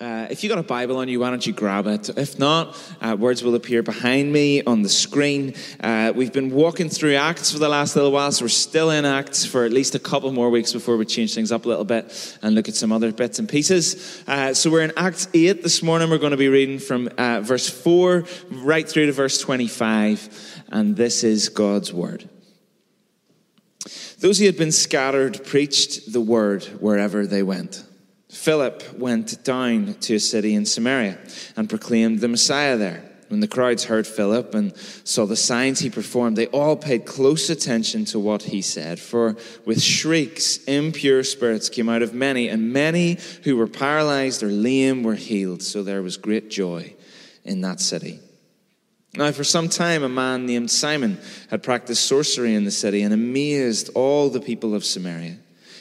Uh, if you got a Bible on you, why don't you grab it? If not, uh, words will appear behind me on the screen. Uh, we've been walking through Acts for the last little while, so we're still in Acts for at least a couple more weeks before we change things up a little bit and look at some other bits and pieces. Uh, so we're in Acts 8 this morning. We're going to be reading from uh, verse 4 right through to verse 25, and this is God's Word. Those who had been scattered preached the word wherever they went. Philip went down to a city in Samaria and proclaimed the Messiah there. When the crowds heard Philip and saw the signs he performed, they all paid close attention to what he said. For with shrieks, impure spirits came out of many, and many who were paralyzed or lame were healed. So there was great joy in that city. Now, for some time, a man named Simon had practiced sorcery in the city and amazed all the people of Samaria.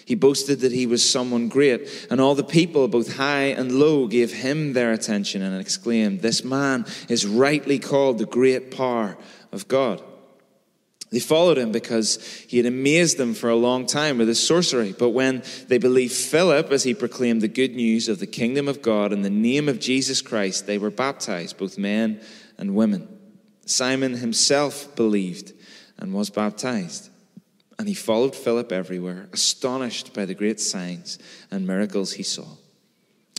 He boasted that he was someone great, and all the people, both high and low, gave him their attention and exclaimed, This man is rightly called the great power of God. They followed him because he had amazed them for a long time with his sorcery. But when they believed Philip as he proclaimed the good news of the kingdom of God in the name of Jesus Christ, they were baptized, both men and women. Simon himself believed and was baptized. And he followed Philip everywhere, astonished by the great signs and miracles he saw.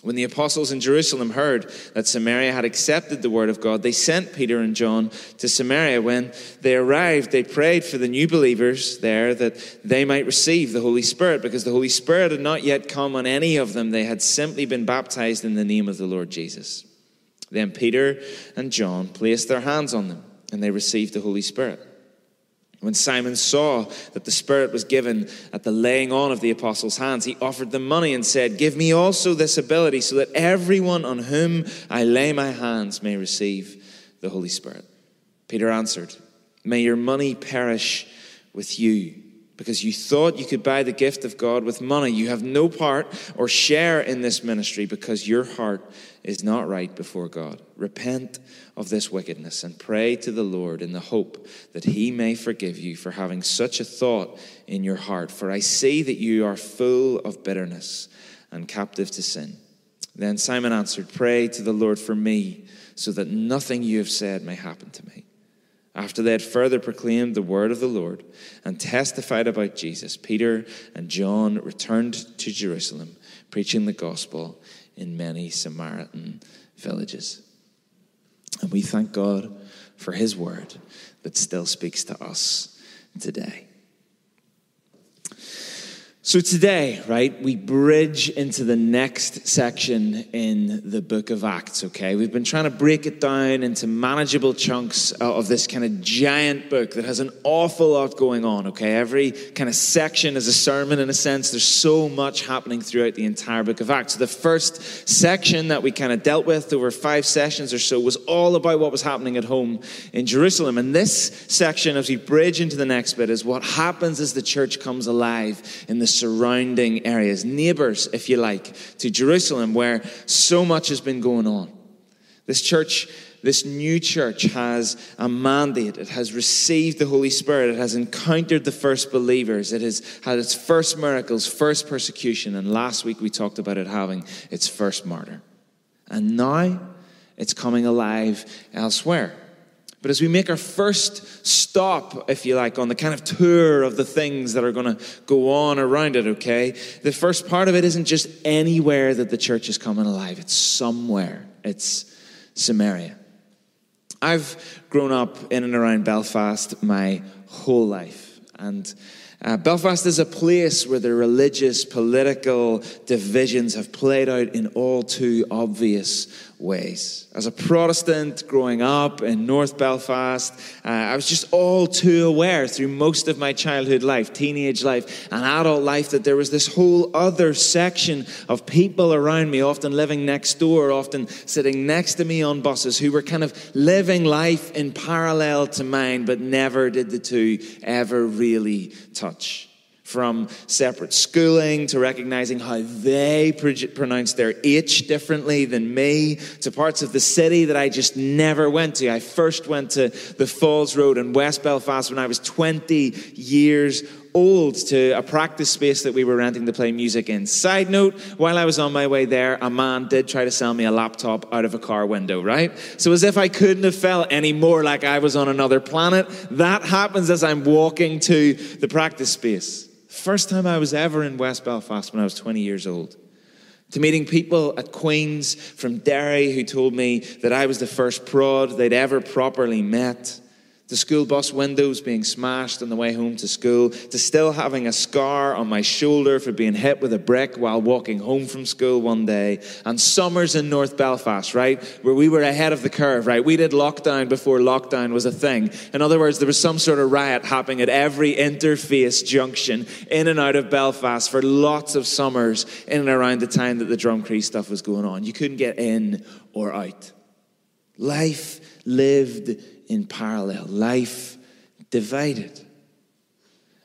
When the apostles in Jerusalem heard that Samaria had accepted the word of God, they sent Peter and John to Samaria. When they arrived, they prayed for the new believers there that they might receive the Holy Spirit, because the Holy Spirit had not yet come on any of them. They had simply been baptized in the name of the Lord Jesus. Then Peter and John placed their hands on them, and they received the Holy Spirit. When Simon saw that the Spirit was given at the laying on of the apostles' hands, he offered them money and said, Give me also this ability, so that everyone on whom I lay my hands may receive the Holy Spirit. Peter answered, May your money perish with you because you thought you could buy the gift of God with money. You have no part or share in this ministry because your heart is not right before God. Repent of this wickedness and pray to the Lord in the hope that he may forgive you for having such a thought in your heart. For I see that you are full of bitterness and captive to sin. Then Simon answered, Pray to the Lord for me, so that nothing you have said may happen to me. After they had further proclaimed the word of the Lord and testified about Jesus, Peter and John returned to Jerusalem, preaching the gospel in many Samaritan villages. And we thank God for his word that still speaks to us today. So today, right, we bridge into the next section in the book of Acts, okay? We've been trying to break it down into manageable chunks uh, of this kind of giant book that has an awful lot going on, okay? Every kind of section is a sermon in a sense. There's so much happening throughout the entire book of Acts. So the first section that we kind of dealt with over five sessions or so was all about what was happening at home in Jerusalem. And this section, as we bridge into the next bit, is what happens as the church comes alive in the surrounding areas, neighbors, if you like, to Jerusalem, where so much has been going on. This church, this new church, has a mandate. It has received the Holy Spirit. It has encountered the first believers. It has had its first miracles, first persecution, and last week we talked about it having its first martyr. And now it's coming alive elsewhere. But as we make our first stop, if you like, on the kind of tour of the things that are going to go on around it, okay, the first part of it isn't just anywhere that the church is coming alive, it's somewhere. It's Samaria. I've grown up in and around Belfast my whole life. And uh, Belfast is a place where the religious, political divisions have played out in all too obvious ways. As a Protestant growing up in North Belfast, uh, I was just all too aware through most of my childhood life, teenage life, and adult life that there was this whole other section of people around me, often living next door, often sitting next to me on buses, who were kind of living life in parallel to mine, but never did the two ever really touch from separate schooling to recognizing how they pronounce their H differently than me, to parts of the city that I just never went to. I first went to the Falls Road in West Belfast when I was 20 years old to a practice space that we were renting to play music in. Side note, while I was on my way there, a man did try to sell me a laptop out of a car window, right? So as if I couldn't have felt any more like I was on another planet, that happens as I'm walking to the practice space. First time I was ever in West Belfast when I was 20 years old. To meeting people at Queen's from Derry who told me that I was the first prod they'd ever properly met, the school bus windows being smashed on the way home to school, to still having a scar on my shoulder for being hit with a brick while walking home from school one day, and summers in North Belfast, right, where we were ahead of the curve, right? We did lockdown before lockdown was a thing. In other words, there was some sort of riot happening at every interface junction in and out of Belfast for lots of summers in and around the time that the drum Drumcree stuff was going on. You couldn't get in or out. Life lived in parallel, life divided.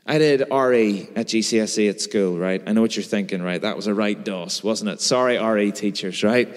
I did RE at GCSE at school, right? I know what you're thinking, right? That was a right DOS, wasn't it? Sorry, RE teachers, right?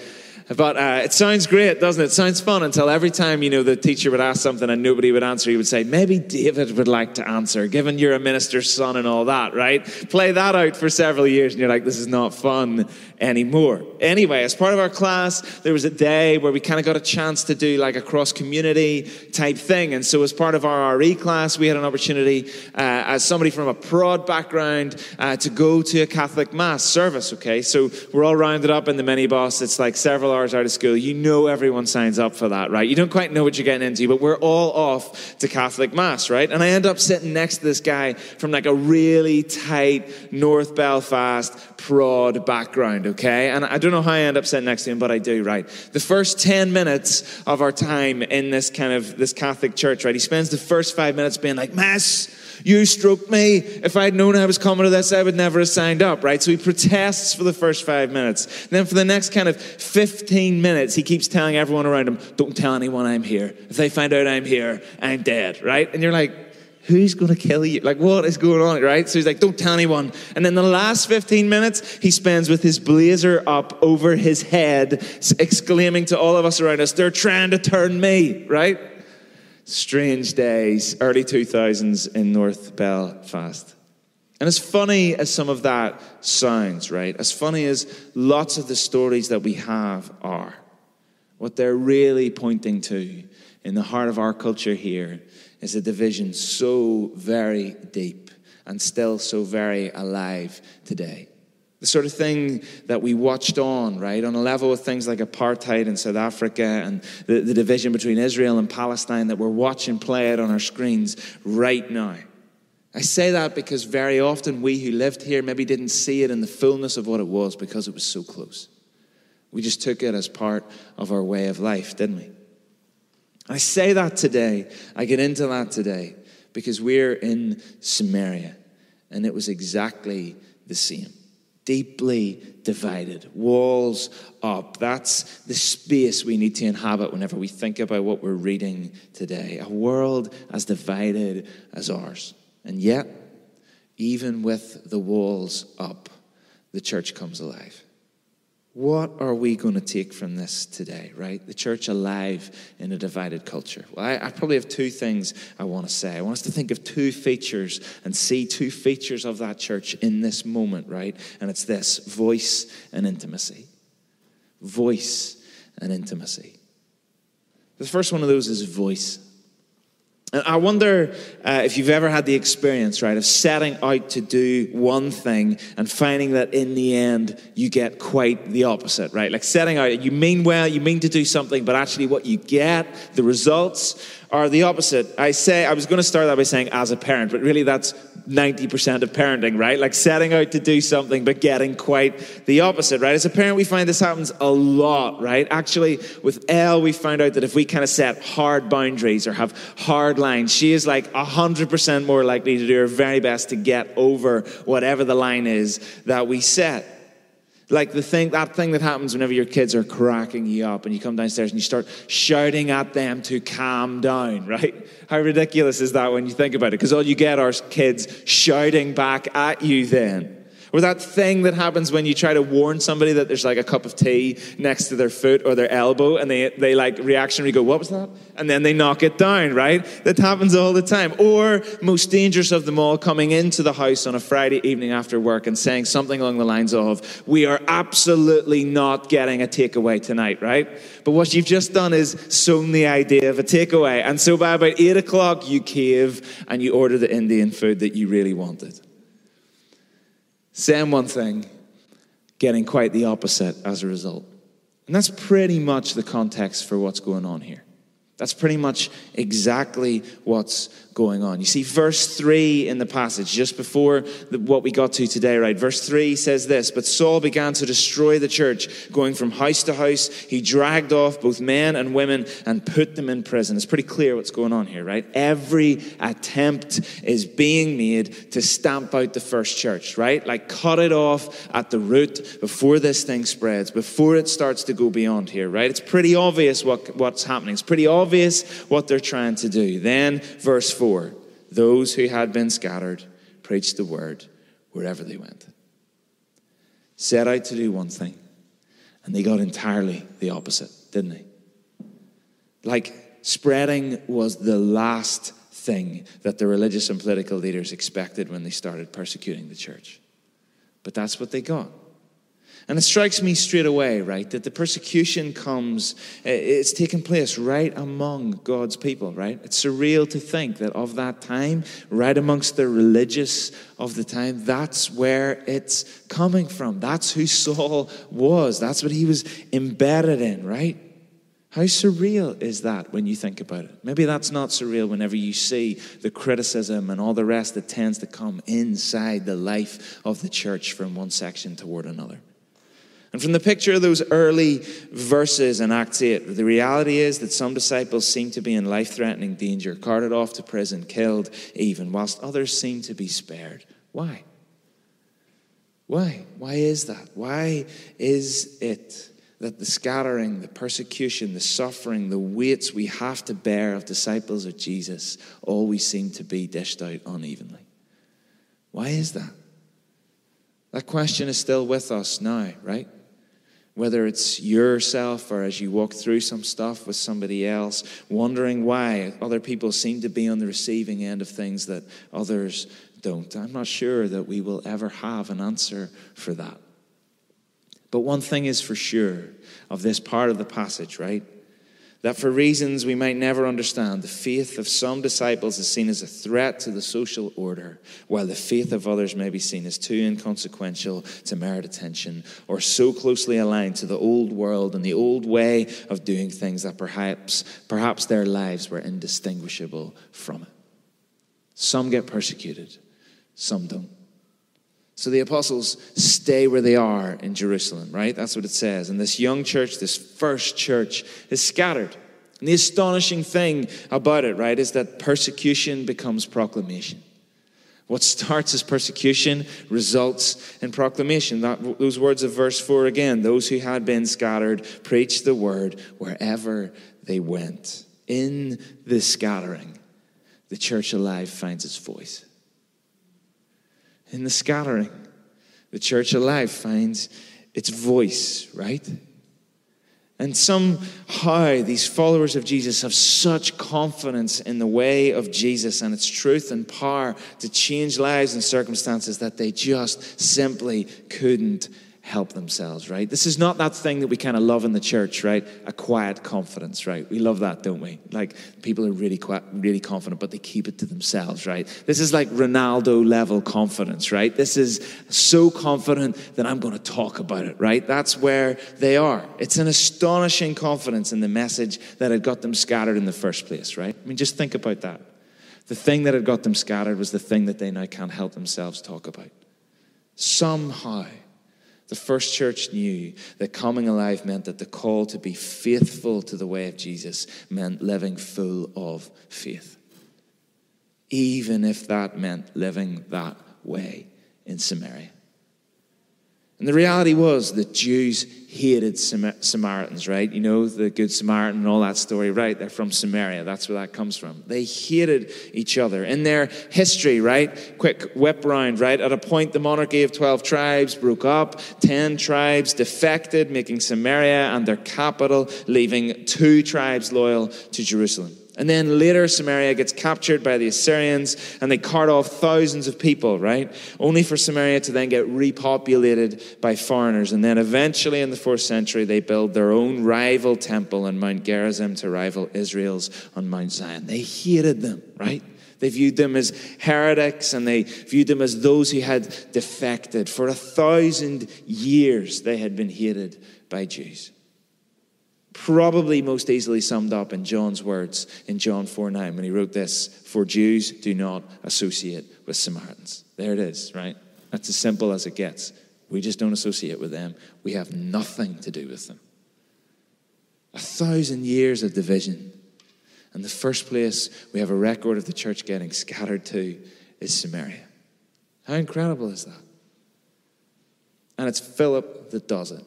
But uh, it sounds great, doesn't it? It sounds fun until every time, you know, the teacher would ask something and nobody would answer, he would say, maybe David would like to answer, given you're a minister's son and all that, right? Play that out for several years and you're like, this is not fun anymore. Anyway, as part of our class, there was a day where we kind of got a chance to do like a cross community type thing. And so, as part of our RE class, we had an opportunity uh, as somebody from a prod background uh, to go to a Catholic Mass service, okay? So, we're all rounded up in the minibus. It's like several hours out of school. You know everyone signs up for that, right? You don't quite know what you're getting into, but we're all off to Catholic Mass, right? And I end up sitting next to this guy from like a really tight North Belfast prod background, okay? And I don't know how I end up sitting next to him, but I do, right? The first 10 minutes of our time in this kind of this Catholic church, right? He spends the first five minutes being like, Mass, you stroked me. If I'd known I was coming to this, I would never have signed up, right? So he protests for the first five minutes. And then for the next kind of 15 minutes, he keeps telling everyone around him, don't tell anyone I'm here. If they find out I'm here, I'm dead, right? And you're like, who's going to kill you? Like, what is going on, right? So he's like, don't tell anyone. And then the last 15 minutes, he spends with his blazer up over his head, exclaiming to all of us around us, they're trying to turn me, right? Strange days, early 2000s in North Belfast. And as funny as some of that sounds, right? As funny as lots of the stories that we have are, what they're really pointing to in the heart of our culture here is a division so very deep and still so very alive today. The sort of thing that we watched on, right, on a level with things like apartheid in South Africa and the, the division between Israel and Palestine that we're watching play out on our screens right now. I say that because very often we who lived here maybe didn't see it in the fullness of what it was because it was so close. We just took it as part of our way of life, didn't we? I say that today, I get into that today, because we're in Samaria, and it was exactly the same. Deeply divided, walls up. That's the space we need to inhabit whenever we think about what we're reading today. A world as divided as ours. And yet, even with the walls up, the church comes alive. What are we going to take from this today, right? The church alive in a divided culture. Well, I, I, probably have two things I want to say. I want us to think of two features and see two features of that church in this moment, right? And it's this voice and intimacy. Voice and intimacy. The first one of those is voice. And I wonder uh, if you've ever had the experience, right, of setting out to do one thing and finding that in the end you get quite the opposite, right? Like setting out, you mean well, you mean to do something, but actually what you get, the results, are the opposite. I say, I was going to start that by saying as a parent, but really that's 90% of parenting, right? Like setting out to do something, but getting quite the opposite, right? As a parent, we find this happens a lot, right? Actually, with Elle, we found out that if we kind of set hard boundaries or have hard lines, she is like 100% more likely to do her very best to get over whatever the line is that we set. Like the thing, that thing that happens whenever your kids are cracking you up and you come downstairs and you start shouting at them to calm down, right? How ridiculous is that when you think about it? Because all you get are kids shouting back at you then. Or that thing that happens when you try to warn somebody that there's like a cup of tea next to their foot or their elbow and they, they like reactionary go, What was that? And then they knock it down, right? That happens all the time. Or most dangerous of them all, coming into the house on a Friday evening after work and saying something along the lines of, We are absolutely not getting a takeaway tonight, right? But what you've just done is sown the idea of a takeaway. And so by about eight o'clock, you cave and you order the Indian food that you really wanted saying one thing, getting quite the opposite as a result. And that's pretty much the context for what's going on here. That's pretty much exactly what's going on. You see, verse 3 in the passage, just before the, what we got to today, right? Verse 3 says this But Saul began to destroy the church, going from house to house. He dragged off both men and women and put them in prison. It's pretty clear what's going on here, right? Every attempt is being made to stamp out the first church, right? Like cut it off at the root before this thing spreads, before it starts to go beyond here, right? It's pretty obvious what, what's happening. It's pretty obvious what they're trying to do. Then, verse 4 those who had been scattered preached the word wherever they went. Set out to do one thing, and they got entirely the opposite, didn't they? Like, spreading was the last thing that the religious and political leaders expected when they started persecuting the church. But that's what they got. And it strikes me straight away, right, that the persecution comes, eh, it's taken place right among God's people, right? It's surreal to think that of that time, right amongst the religious of the time, that's where it's coming from. That's who Saul was. That's what he was embedded in, right? How surreal is that when you think about it? Maybe that's not surreal whenever you see the criticism and all the rest that tends to come inside the life of the church from one section toward another. And from the picture of those early verses in Acts 8, the reality is that some disciples seem to be in life threatening danger, carted off to prison, killed even, whilst others seem to be spared. Why? Why? Why is that? Why is it that the scattering, the persecution, the suffering, the weights we have to bear of disciples of Jesus always seem to be dished out unevenly? Why is that? That question is still with us now, right? Whether it's yourself or as you walk through some stuff with somebody else, wondering why other people seem to be on the receiving end of things that others don't. I'm not sure that we will ever have an answer for that. But one thing is for sure of this part of the passage, right? That for reasons we might never understand, the faith of some disciples is seen as a threat to the social order, while the faith of others may be seen as too inconsequential to merit attention, or so closely aligned to the old world and the old way of doing things that perhaps, perhaps their lives were indistinguishable from it. Some get persecuted, some don't. So the apostles stay where they are in Jerusalem, right? That's what it says. And this young church, this first church, is scattered. And the astonishing thing about it, right, is that persecution becomes proclamation. What starts as persecution results in proclamation. That, those words of verse 4 again those who had been scattered preached the word wherever they went. In this scattering, the church alive finds its voice in the scattering. The church alive finds its voice, right? And somehow these followers of Jesus have such confidence in the way of Jesus and its truth and power to change lives and circumstances that they just simply couldn't help themselves, right? This is not that thing that we kind of love in the church, right? A quiet confidence, right? We love that, don't we? Like people are really quiet, really confident, but they keep it to themselves, right? This is like Ronaldo level confidence, right? This is so confident that I'm going to talk about it, right? That's where they are. It's an astonishing confidence in the message that had got them scattered in the first place, right? I mean, just think about that. The thing that had got them scattered was the thing that they now can't help themselves talk about. Somehow, the first church knew that coming alive meant that the call to be faithful to the way of Jesus meant living full of faith. Even if that meant living that way in Samaria. And the reality was that Jews hated Samaritans, right? You know, the Good Samaritan and all that story, right? They're from Samaria. That's where that comes from. They hated each other. In their history, right? Quick whip round, right? At a point, the monarchy of 12 tribes broke up. 10 tribes defected, making Samaria and their capital, leaving two tribes loyal to Jerusalem. And then later, Samaria gets captured by the Assyrians and they cart off thousands of people, right? Only for Samaria to then get repopulated by foreigners. And then eventually, in the fourth century, they build their own rival temple on Mount Gerizim to rival Israel's on Mount Zion. They hated them, right? They viewed them as heretics and they viewed them as those who had defected. For a thousand years, they had been hated by Jews probably most easily summed up in John's words in John 4 9 when he wrote this For Jews do not associate with Samaritans. There it is, right? That's as simple as it gets. We just don't associate with them. We have nothing to do with them. A thousand years of division. And the first place we have a record of the church getting scattered to is Samaria. How incredible is that? And it's Philip that does it.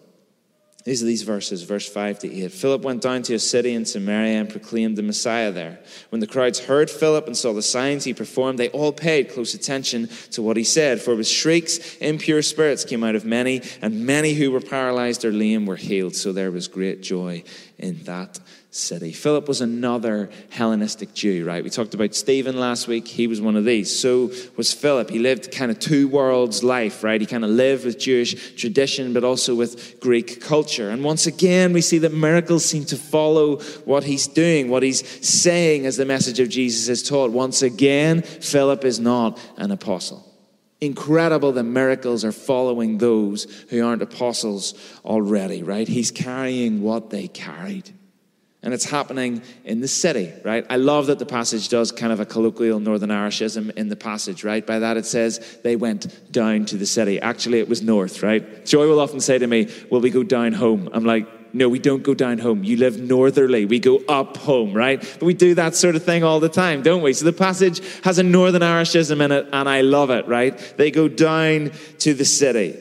These are these verses, verse 5 to 8. Philip went down to a city in Samaria and proclaimed the Messiah there. When the crowds heard Philip and saw the signs he performed, they all paid close attention to what he said. For with shrieks, impure spirits came out of many, and many who were paralyzed or lame were healed. So there was great joy in that city. Philip was another Hellenistic Jew, right? We talked about Stephen last week. He was one of these. So was Philip. He lived kind of two worlds life, right? He kind of lived with Jewish tradition, but also with Greek culture. And once again, we see that miracles seem to follow what he's doing, what he's saying as the message of Jesus is taught. Once again, Philip is not an apostle incredible that miracles are following those who aren't apostles already, right? He's carrying what they carried. And it's happening in the city, right? I love that the passage does kind of a colloquial Northern Irishism in the passage, right? By that it says they went down to the city. Actually, it was north, right? Joy will often say to me, Will we go down home? I'm like, no, we don't go down home. You live northerly. We go up home, right? But we do that sort of thing all the time, don't we? So the passage has a Northern Irishism in it, and I love it, right? They go down to the city.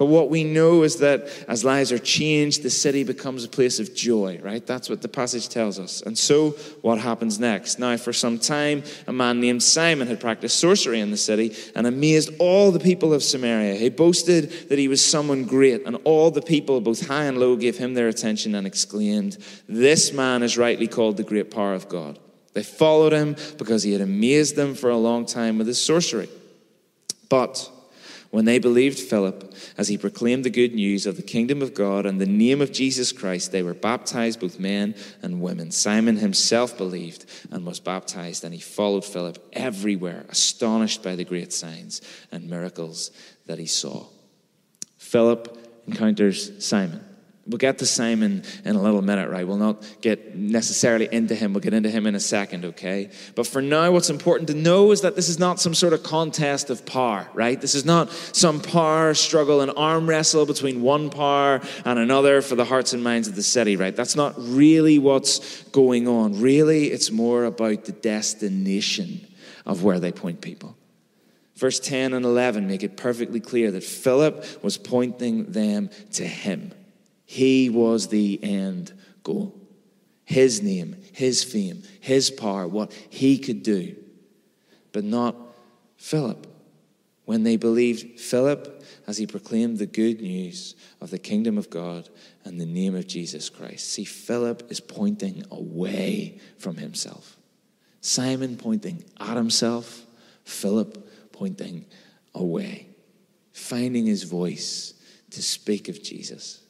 But what we know is that as lives are changed, the city becomes a place of joy, right? That's what the passage tells us. And so, what happens next? Now, for some time, a man named Simon had practiced sorcery in the city and amazed all the people of Samaria. He boasted that he was someone great, and all the people, both high and low, gave him their attention and exclaimed, This man is rightly called the great power of God. They followed him because he had amazed them for a long time with his sorcery. But when they believed Philip as he proclaimed the good news of the kingdom of God and the name of Jesus Christ, they were baptized, both men and women. Simon himself believed and was baptized, and he followed Philip everywhere, astonished by the great signs and miracles that he saw. Philip encounters Simon. We'll get to Simon in a little minute, right? We'll not get necessarily into him. We'll get into him in a second, okay? But for now, what's important to know is that this is not some sort of contest of power, right? This is not some power struggle, an arm wrestle between one power and another for the hearts and minds of the city, right? That's not really what's going on. Really, it's more about the destination of where they point people. Verse 10 and 11 make it perfectly clear that Philip was pointing them to him. He was the end goal. His name, his fame, his power, what he could do, but not Philip. When they believed Philip as he proclaimed the good news of the kingdom of God and the name of Jesus Christ. See, Philip is pointing away from himself. Simon pointing at himself, Philip pointing away, finding his voice to speak of Jesus.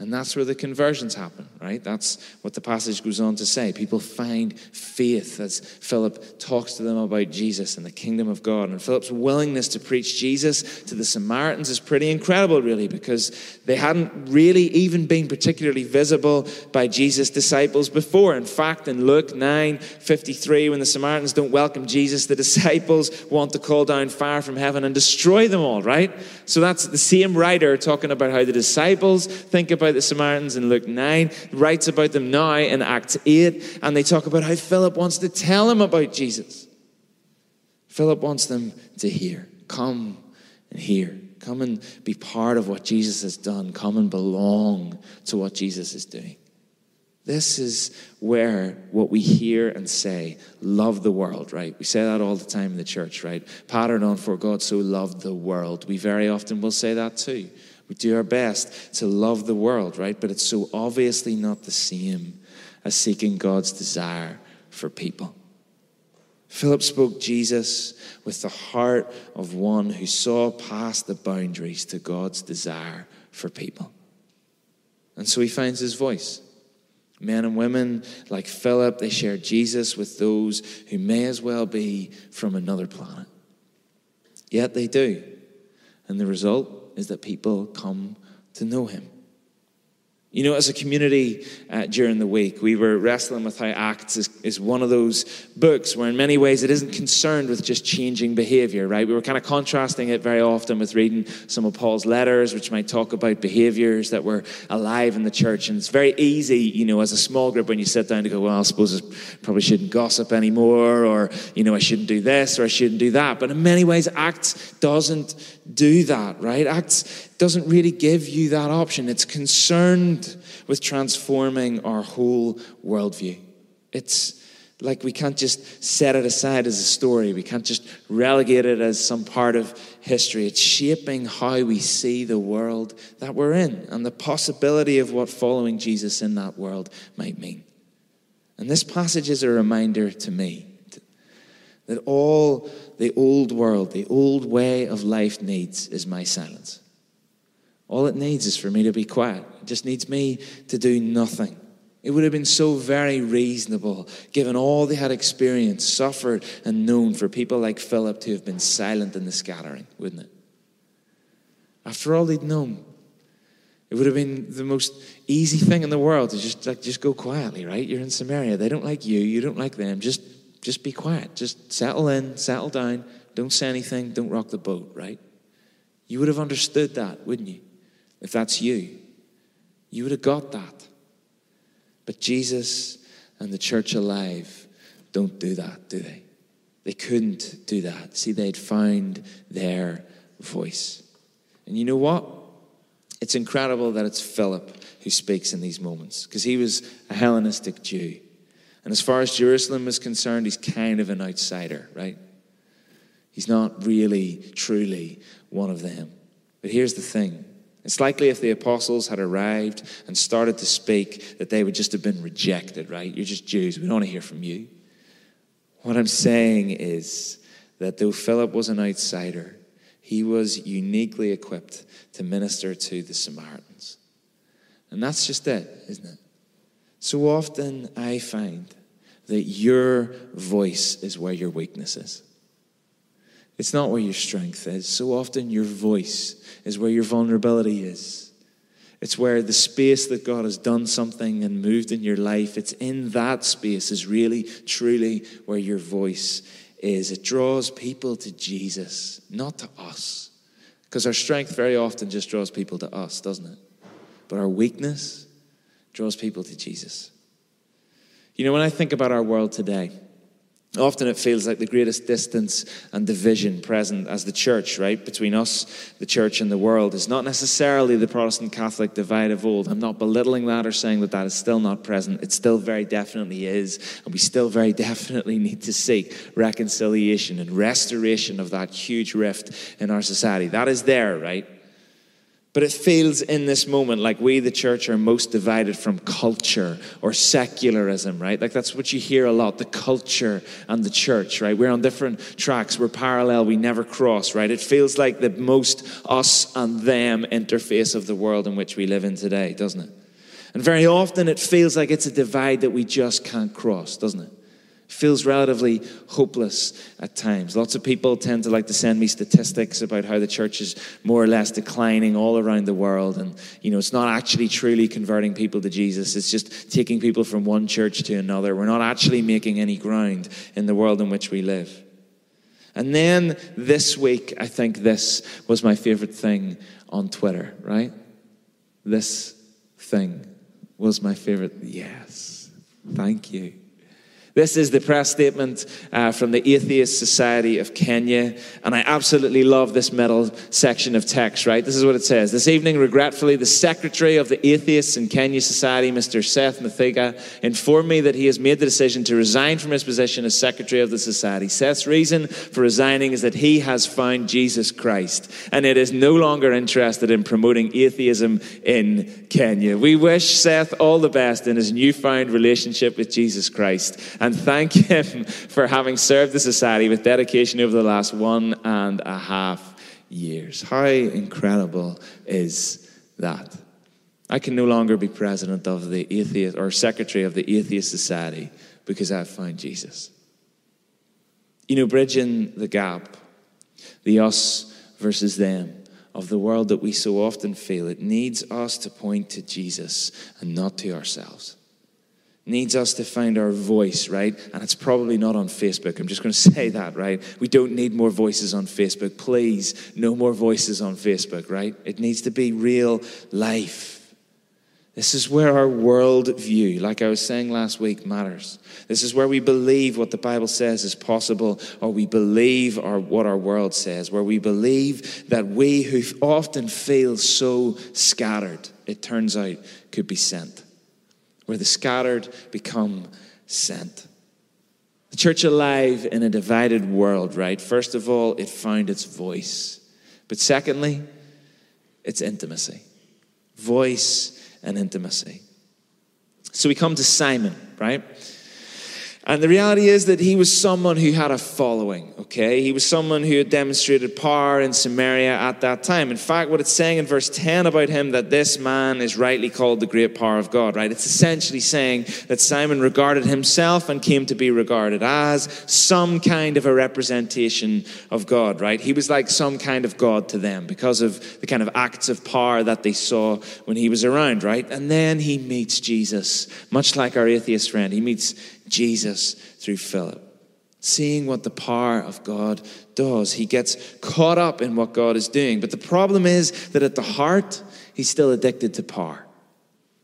And that's where the conversions happen, right? That's what the passage goes on to say. People find faith as Philip talks to them about Jesus and the kingdom of God. And Philip's willingness to preach Jesus to the Samaritans is pretty incredible, really, because they hadn't really even been particularly visible by Jesus' disciples before. In fact, in Luke 9 53, when the Samaritans don't welcome Jesus, the disciples want to call down fire from heaven and destroy them all, right? So that's the same writer talking about how the disciples think about about the Samaritans in Luke 9, writes about them now in Acts 8, and they talk about how Philip wants to tell him about Jesus. Philip wants them to hear. Come and hear. Come and be part of what Jesus has done. Come and belong to what Jesus is doing. This is where what we hear and say, love the world, right? We say that all the time in the church, right? Pattern on for God so loved the world. We very often will say that too. We do our best to love the world, right? But it's so obviously not the same as seeking God's desire for people. Philip spoke Jesus with the heart of one who saw past the boundaries to God's desire for people. And so he finds his voice. Men and women like Philip, they share Jesus with those who may as well be from another planet. Yet they do. And the result is that people come to know him. You know, as a community uh, during the week, we were wrestling with how Acts is, is one of those books where, in many ways, it isn't concerned with just changing behavior, right? We were kind of contrasting it very often with reading some of Paul's letters, which might talk about behaviors that were alive in the church. And it's very easy, you know, as a small group, when you sit down to go, well, I suppose I probably shouldn't gossip anymore, or, you know, I shouldn't do this, or I shouldn't do that. But in many ways, Acts doesn't do that, right? Acts doesn't really give you that option. It's concerned with transforming our whole worldview. It's like we can't just set it aside as a story, we can't just relegate it as some part of history. It's shaping how we see the world that we're in and the possibility of what following Jesus in that world might mean. And this passage is a reminder to me that all the old world, the old way of life needs is my silence. All it needs is for me to be quiet. It just needs me to do nothing. It would have been so very reasonable, given all they had experienced, suffered, and known, for people like Philip to have been silent in the scattering, wouldn't it? After all they'd known, it would have been the most easy thing in the world to just like just go quietly, right? You're in Samaria. They don't like you, you don't like them. Just just be quiet. Just settle in, settle down. Don't say anything, don't rock the boat, right? You would have understood that, wouldn't you? If that's you, you would have got that. But Jesus and the church alive don't do that, do they? They couldn't do that. See, they'd found their voice. And you know what? It's incredible that it's Philip who speaks in these moments because he was a Hellenistic Jew. And as far as Jerusalem is concerned, he's kind of an outsider, right? He's not really, truly one of them. But here's the thing it's likely if the apostles had arrived and started to speak that they would just have been rejected, right? You're just Jews. We don't want to hear from you. What I'm saying is that though Philip was an outsider, he was uniquely equipped to minister to the Samaritans. And that's just it, isn't it? So often I find that your voice is where your weakness is. It's not where your strength is. So often, your voice is where your vulnerability is. It's where the space that God has done something and moved in your life, it's in that space, is really, truly where your voice is. It draws people to Jesus, not to us. Because our strength very often just draws people to us, doesn't it? But our weakness draws people to Jesus. You know, when I think about our world today, Often it feels like the greatest distance and division present as the church, right, between us, the church, and the world is not necessarily the Protestant Catholic divide of old. I'm not belittling that or saying that that is still not present. It still very definitely is. And we still very definitely need to seek reconciliation and restoration of that huge rift in our society. That is there, right? But it feels in this moment like we, the church, are most divided from culture or secularism, right? Like that's what you hear a lot the culture and the church, right? We're on different tracks, we're parallel, we never cross, right? It feels like the most us and them interface of the world in which we live in today, doesn't it? And very often it feels like it's a divide that we just can't cross, doesn't it? Feels relatively hopeless at times. Lots of people tend to like to send me statistics about how the church is more or less declining all around the world. And, you know, it's not actually truly converting people to Jesus, it's just taking people from one church to another. We're not actually making any ground in the world in which we live. And then this week, I think this was my favorite thing on Twitter, right? This thing was my favorite. Yes. Thank you. This is the press statement uh, from the Atheist Society of Kenya, and I absolutely love this middle section of text, right? This is what it says. This evening, regretfully, the secretary of the Atheists in Kenya Society, Mr. Seth Mahiga, informed me that he has made the decision to resign from his position as secretary of the society. Seth's reason for resigning is that he has found Jesus Christ, and it is no longer interested in promoting atheism in Kenya. We wish Seth all the best in his newfound relationship with Jesus Christ and thank him for having served the society with dedication over the last one and a half years. How incredible is that? I can no longer be president of the atheist or secretary of the atheist society because I've found Jesus. You know, bridging the gap, the us versus them of the world that we so often feel, it needs us to point to Jesus and not to ourselves needs us to find our voice, right? And it's probably not on Facebook. I'm just going to say that, right? We don't need more voices on Facebook. Please, no more voices on Facebook, right? It needs to be real life. This is where our world view, like I was saying last week, matters. This is where we believe what the Bible says is possible, or we believe our, what our world says, where we believe that we who often feel so scattered, it turns out, could be sent where the scattered become sent. The church alive in a divided world, right? First of all, it found its voice. But secondly, its intimacy. Voice and intimacy. So we come to Simon, right? And the reality is that he was someone who had a following, okay? He was someone who had demonstrated power in Samaria at that time. In fact, what it's saying in verse 10 about him that this man is rightly called the great power of God, right? It's essentially saying that Simon regarded himself and came to be regarded as some kind of a representation of God, right? He was like some kind of God to them because of the kind of acts of power that they saw when he was around, right? And then he meets Jesus, much like our atheist friend. He meets Jesus through Philip. Seeing what the power of God does. He gets caught up in what God is doing. But the problem is that at the heart, he's still addicted to power.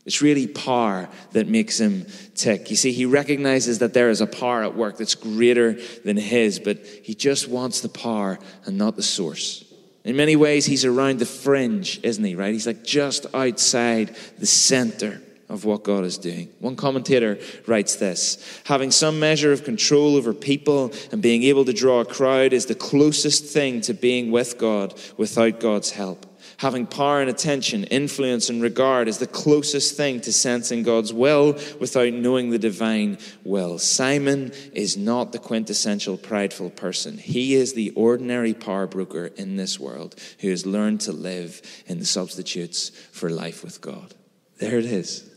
It's really power that makes him tick. You see, he recognizes that there is a power at work that's greater than his, but he just wants the power and not the source. In many ways, he's around the fringe, isn't he, right? He's like just outside the center of what God is doing. One commentator writes this Having some measure of control over people and being able to draw a crowd is the closest thing to being with God without God's help. Having power and attention, influence and regard is the closest thing to sensing God's will without knowing the divine will. Simon is not the quintessential prideful person. He is the ordinary power broker in this world who has learned to live in the substitutes for life with God. There it is.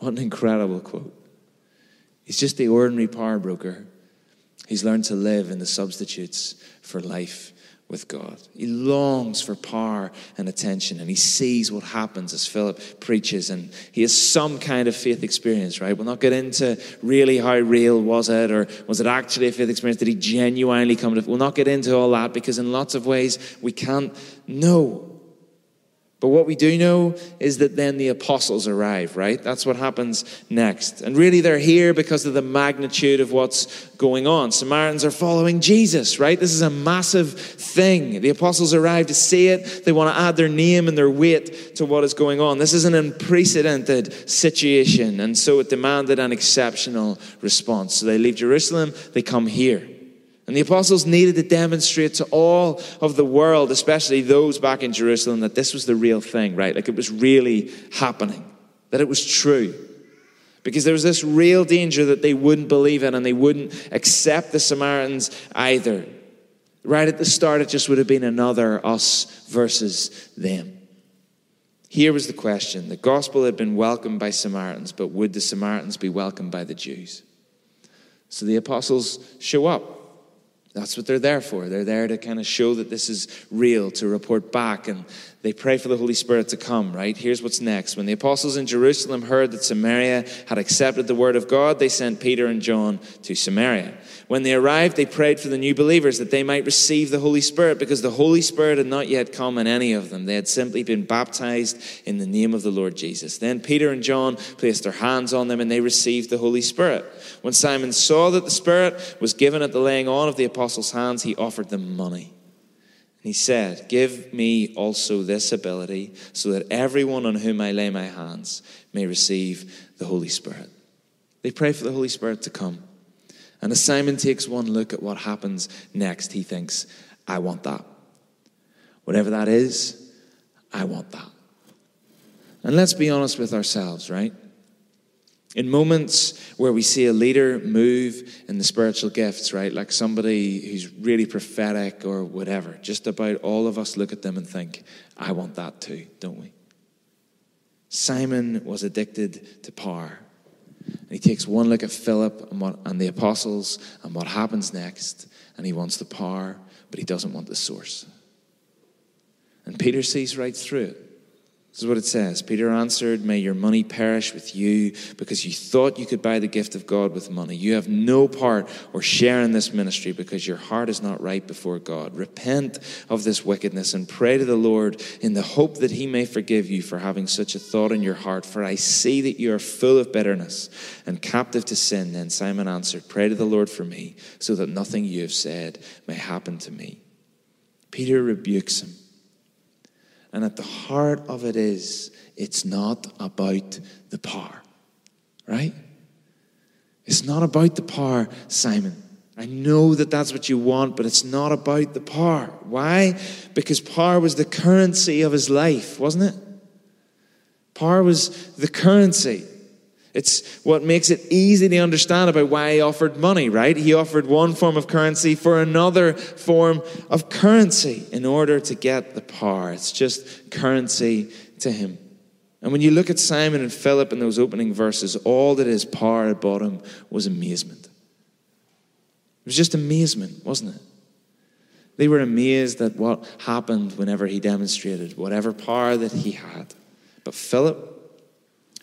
What an incredible quote. He's just the ordinary power broker. He's learned to live in the substitutes for life with God. He longs for power and attention, and he sees what happens as Philip preaches, and he has some kind of faith experience, right? We'll not get into really how real was it, or was it actually a faith experience? Did he genuinely come to? We'll not get into all that because, in lots of ways, we can't know. But what we do know is that then the apostles arrive, right? That's what happens next. And really, they're here because of the magnitude of what's going on. Samaritans are following Jesus, right? This is a massive thing. The apostles arrive to see it. They want to add their name and their weight to what is going on. This is an unprecedented situation. And so it demanded an exceptional response. So they leave Jerusalem, they come here. And the apostles needed to demonstrate to all of the world, especially those back in Jerusalem, that this was the real thing, right? Like it was really happening, that it was true. Because there was this real danger that they wouldn't believe in and they wouldn't accept the Samaritans either. Right at the start, it just would have been another us versus them. Here was the question the gospel had been welcomed by Samaritans, but would the Samaritans be welcomed by the Jews? So the apostles show up. That's what they're there for. They're there to kind of show that this is real, to report back. And they pray for the Holy Spirit to come, right? Here's what's next. When the apostles in Jerusalem heard that Samaria had accepted the word of God, they sent Peter and John to Samaria. When they arrived, they prayed for the new believers that they might receive the Holy Spirit because the Holy Spirit had not yet come in any of them. They had simply been baptized in the name of the Lord Jesus. Then Peter and John placed their hands on them and they received the Holy Spirit. When Simon saw that the Spirit was given at the laying on of the apostles' hands, he offered them money. He said, Give me also this ability so that everyone on whom I lay my hands may receive the Holy Spirit. They pray for the Holy Spirit to come. And as Simon takes one look at what happens next, he thinks, I want that. Whatever that is, I want that. And let's be honest with ourselves, right? In moments where we see a leader move in the spiritual gifts, right, like somebody who's really prophetic or whatever, just about all of us look at them and think, I want that too, don't we? Simon was addicted to power. And he takes one look at Philip and, what, and the apostles and what happens next, and he wants the power, but he doesn't want the source. And Peter sees right through it. This is what it says. Peter answered, May your money perish with you because you thought you could buy the gift of God with money. You have no part or share in this ministry because your heart is not right before God. Repent of this wickedness and pray to the Lord in the hope that he may forgive you for having such a thought in your heart. For I see that you are full of bitterness and captive to sin. Then Simon answered, Pray to the Lord for me so that nothing you have said may happen to me. Peter rebukes him. And at the heart of it is, it's not about the power, right? It's not about the power, Simon. I know that that's what you want, but it's not about the power. Why? Because power was the currency of his life, wasn't it? Power was the currency. It's what makes it easy to understand about why he offered money, right? He offered one form of currency for another form of currency in order to get the power. It's just currency to him. And when you look at Simon and Philip in those opening verses, all that his power had brought him was amazement. It was just amazement, wasn't it? They were amazed at what happened whenever he demonstrated whatever power that he had. But Philip,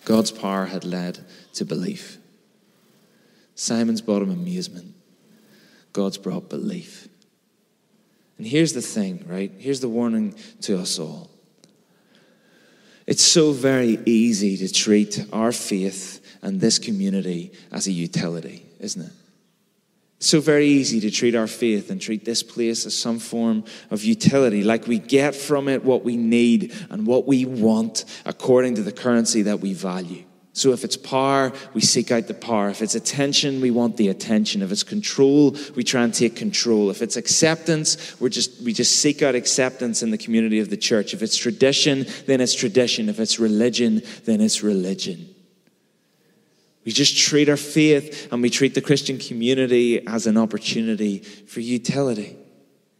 God's power had led to belief. Simon's brought him. God's brought belief. And here's the thing, right? Here's the warning to us all. It's so very easy to treat our faith and this community as a utility, isn't it? So very easy to treat our faith and treat this place as some form of utility, like we get from it what we need and what we want according to the currency that we value. So if it's power, we seek out the power. If it's attention, we want the attention. If it's control, we try and take control. If it's acceptance, we just we just seek out acceptance in the community of the church. If it's tradition, then it's tradition. If it's religion, then it's religion. We just treat our faith and we treat the Christian community as an opportunity for utility.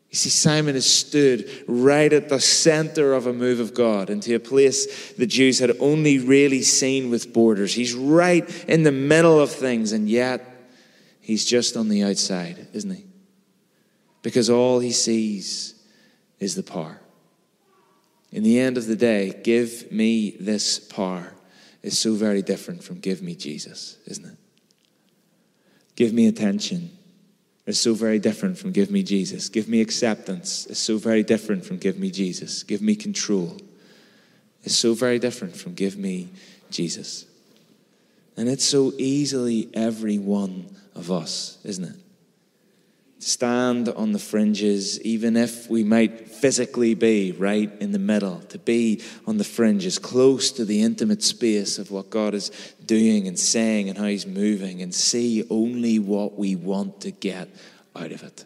You see, Simon has stood right at the center of a move of God into a place the Jews had only really seen with borders. He's right in the middle of things, and yet he's just on the outside, isn't he? Because all he sees is the power. In the end of the day, give me this power is so very different from give me Jesus, isn't it? Give me attention is so very different from give me Jesus. Give me acceptance is so very different from give me Jesus. Give me control is so very different from give me Jesus. And it's so easily every one of us, isn't it? Stand on the fringes, even if we might physically be right in the middle, to be on the fringes, close to the intimate space of what God is doing and saying and how He's moving, and see only what we want to get out of it.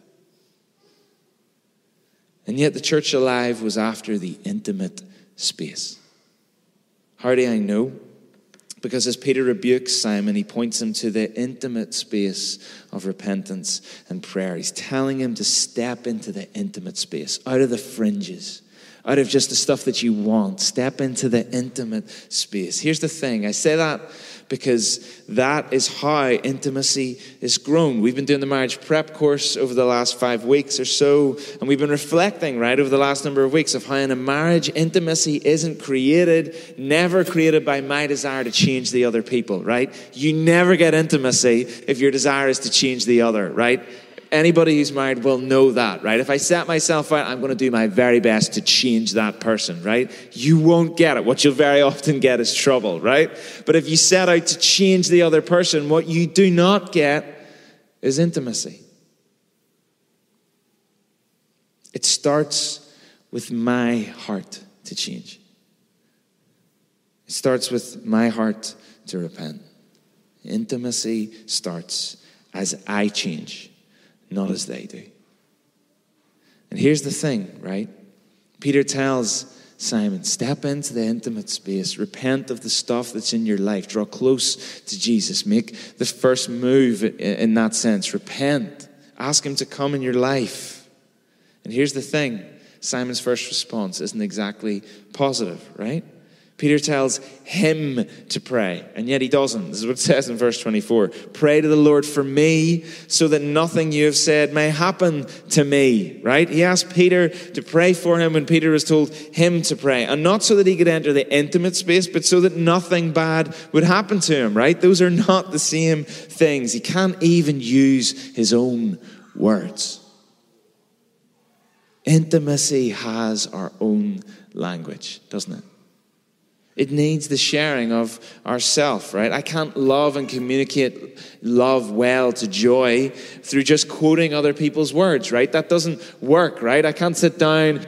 And yet, the church alive was after the intimate space. How do I know? Because as Peter rebukes Simon, he points him to the intimate space of repentance and prayer. He's telling him to step into the intimate space, out of the fringes, out of just the stuff that you want. Step into the intimate space. Here's the thing I say that because that is how intimacy is grown. We've been doing the marriage prep course over the last five weeks or so, and we've been reflecting, right, over the last number of weeks of how in a marriage, intimacy isn't created, never created by my desire to change the other people, right? You never get intimacy if your desire is to change the other, right? Anybody who's married will know that, right? If I set myself out, I'm going to do my very best to change that person, right? You won't get it. What you'll very often get is trouble, right? But if you set out to change the other person, what you do not get is intimacy. It starts with my heart to change. It starts with my heart to repent. Intimacy starts as I change not as they do. And here's the thing, right? Peter tells Simon, step into the intimate space, repent of the stuff that's in your life, draw close to Jesus, make the first move in that sense. Repent, ask Him to come in your life. And here's the thing Simon's first response isn't exactly positive, right? Peter tells him to pray, and yet he doesn't. This is what it says in verse 24 Pray to the Lord for me, so that nothing you have said may happen to me. Right? He asked Peter to pray for him when Peter was told him to pray, and not so that he could enter the intimate space, but so that nothing bad would happen to him. Right? Those are not the same things. He can't even use his own words. Intimacy has our own language, doesn't it? It needs the sharing of ourself, right? I can't love and communicate love well to joy through just quoting other people's words, right? That doesn't work, right? I can't sit down,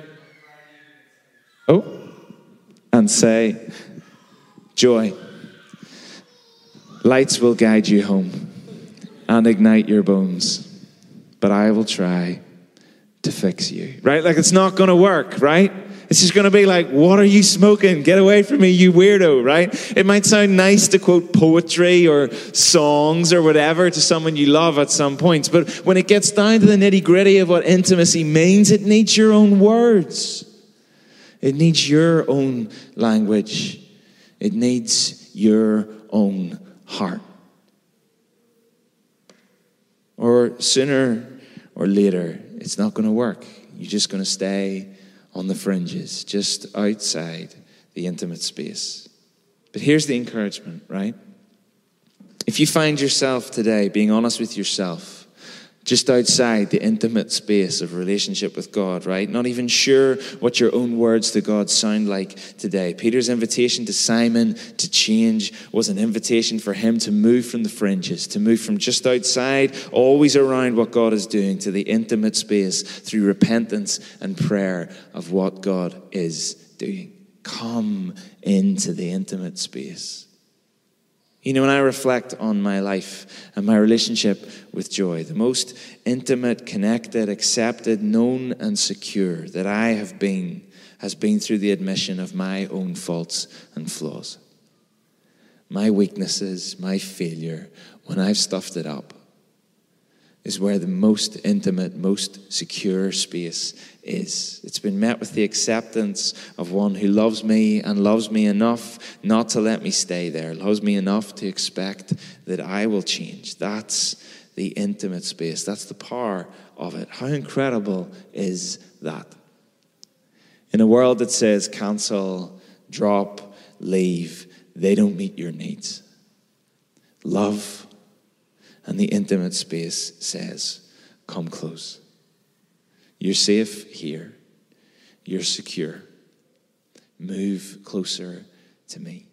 oh, and say, Joy, lights will guide you home and ignite your bones, but I will try to fix you, right? Like it's not going to work, right? It's just going to be like, What are you smoking? Get away from me, you weirdo, right? It might sound nice to quote poetry or songs or whatever to someone you love at some points, but when it gets down to the nitty gritty of what intimacy means, it needs your own words. It needs your own language. It needs your own heart. Or sooner or later, it's not going to work. You're just going to stay on the fringes, just outside the intimate space. But here's the encouragement, right? If you find yourself today being honest with yourself, just outside the intimate space of relationship with God, right? Not even sure what your own words to God sound like today. Peter's invitation to Simon to change was an invitation for him to move from the fringes, to move from just outside, always around what God is doing, to the intimate space through repentance and prayer of what God is doing. Come into the intimate space. You know, when I reflect on my life and my relationship with joy, the most intimate, connected, accepted, known, and secure that I have been has been through the admission of my own faults and flaws. My weaknesses, my failure, when I've stuffed it up, is where the most intimate, most secure space is. It's been met with the acceptance of one who loves me and loves me enough not to let me stay there, loves me enough to expect that I will change. That's the intimate space. That's the power of it. How incredible is that? In a world that says cancel, drop, leave, they don't meet your needs. Love and the intimate space says, Come close. You're safe here. You're secure. Move closer to me.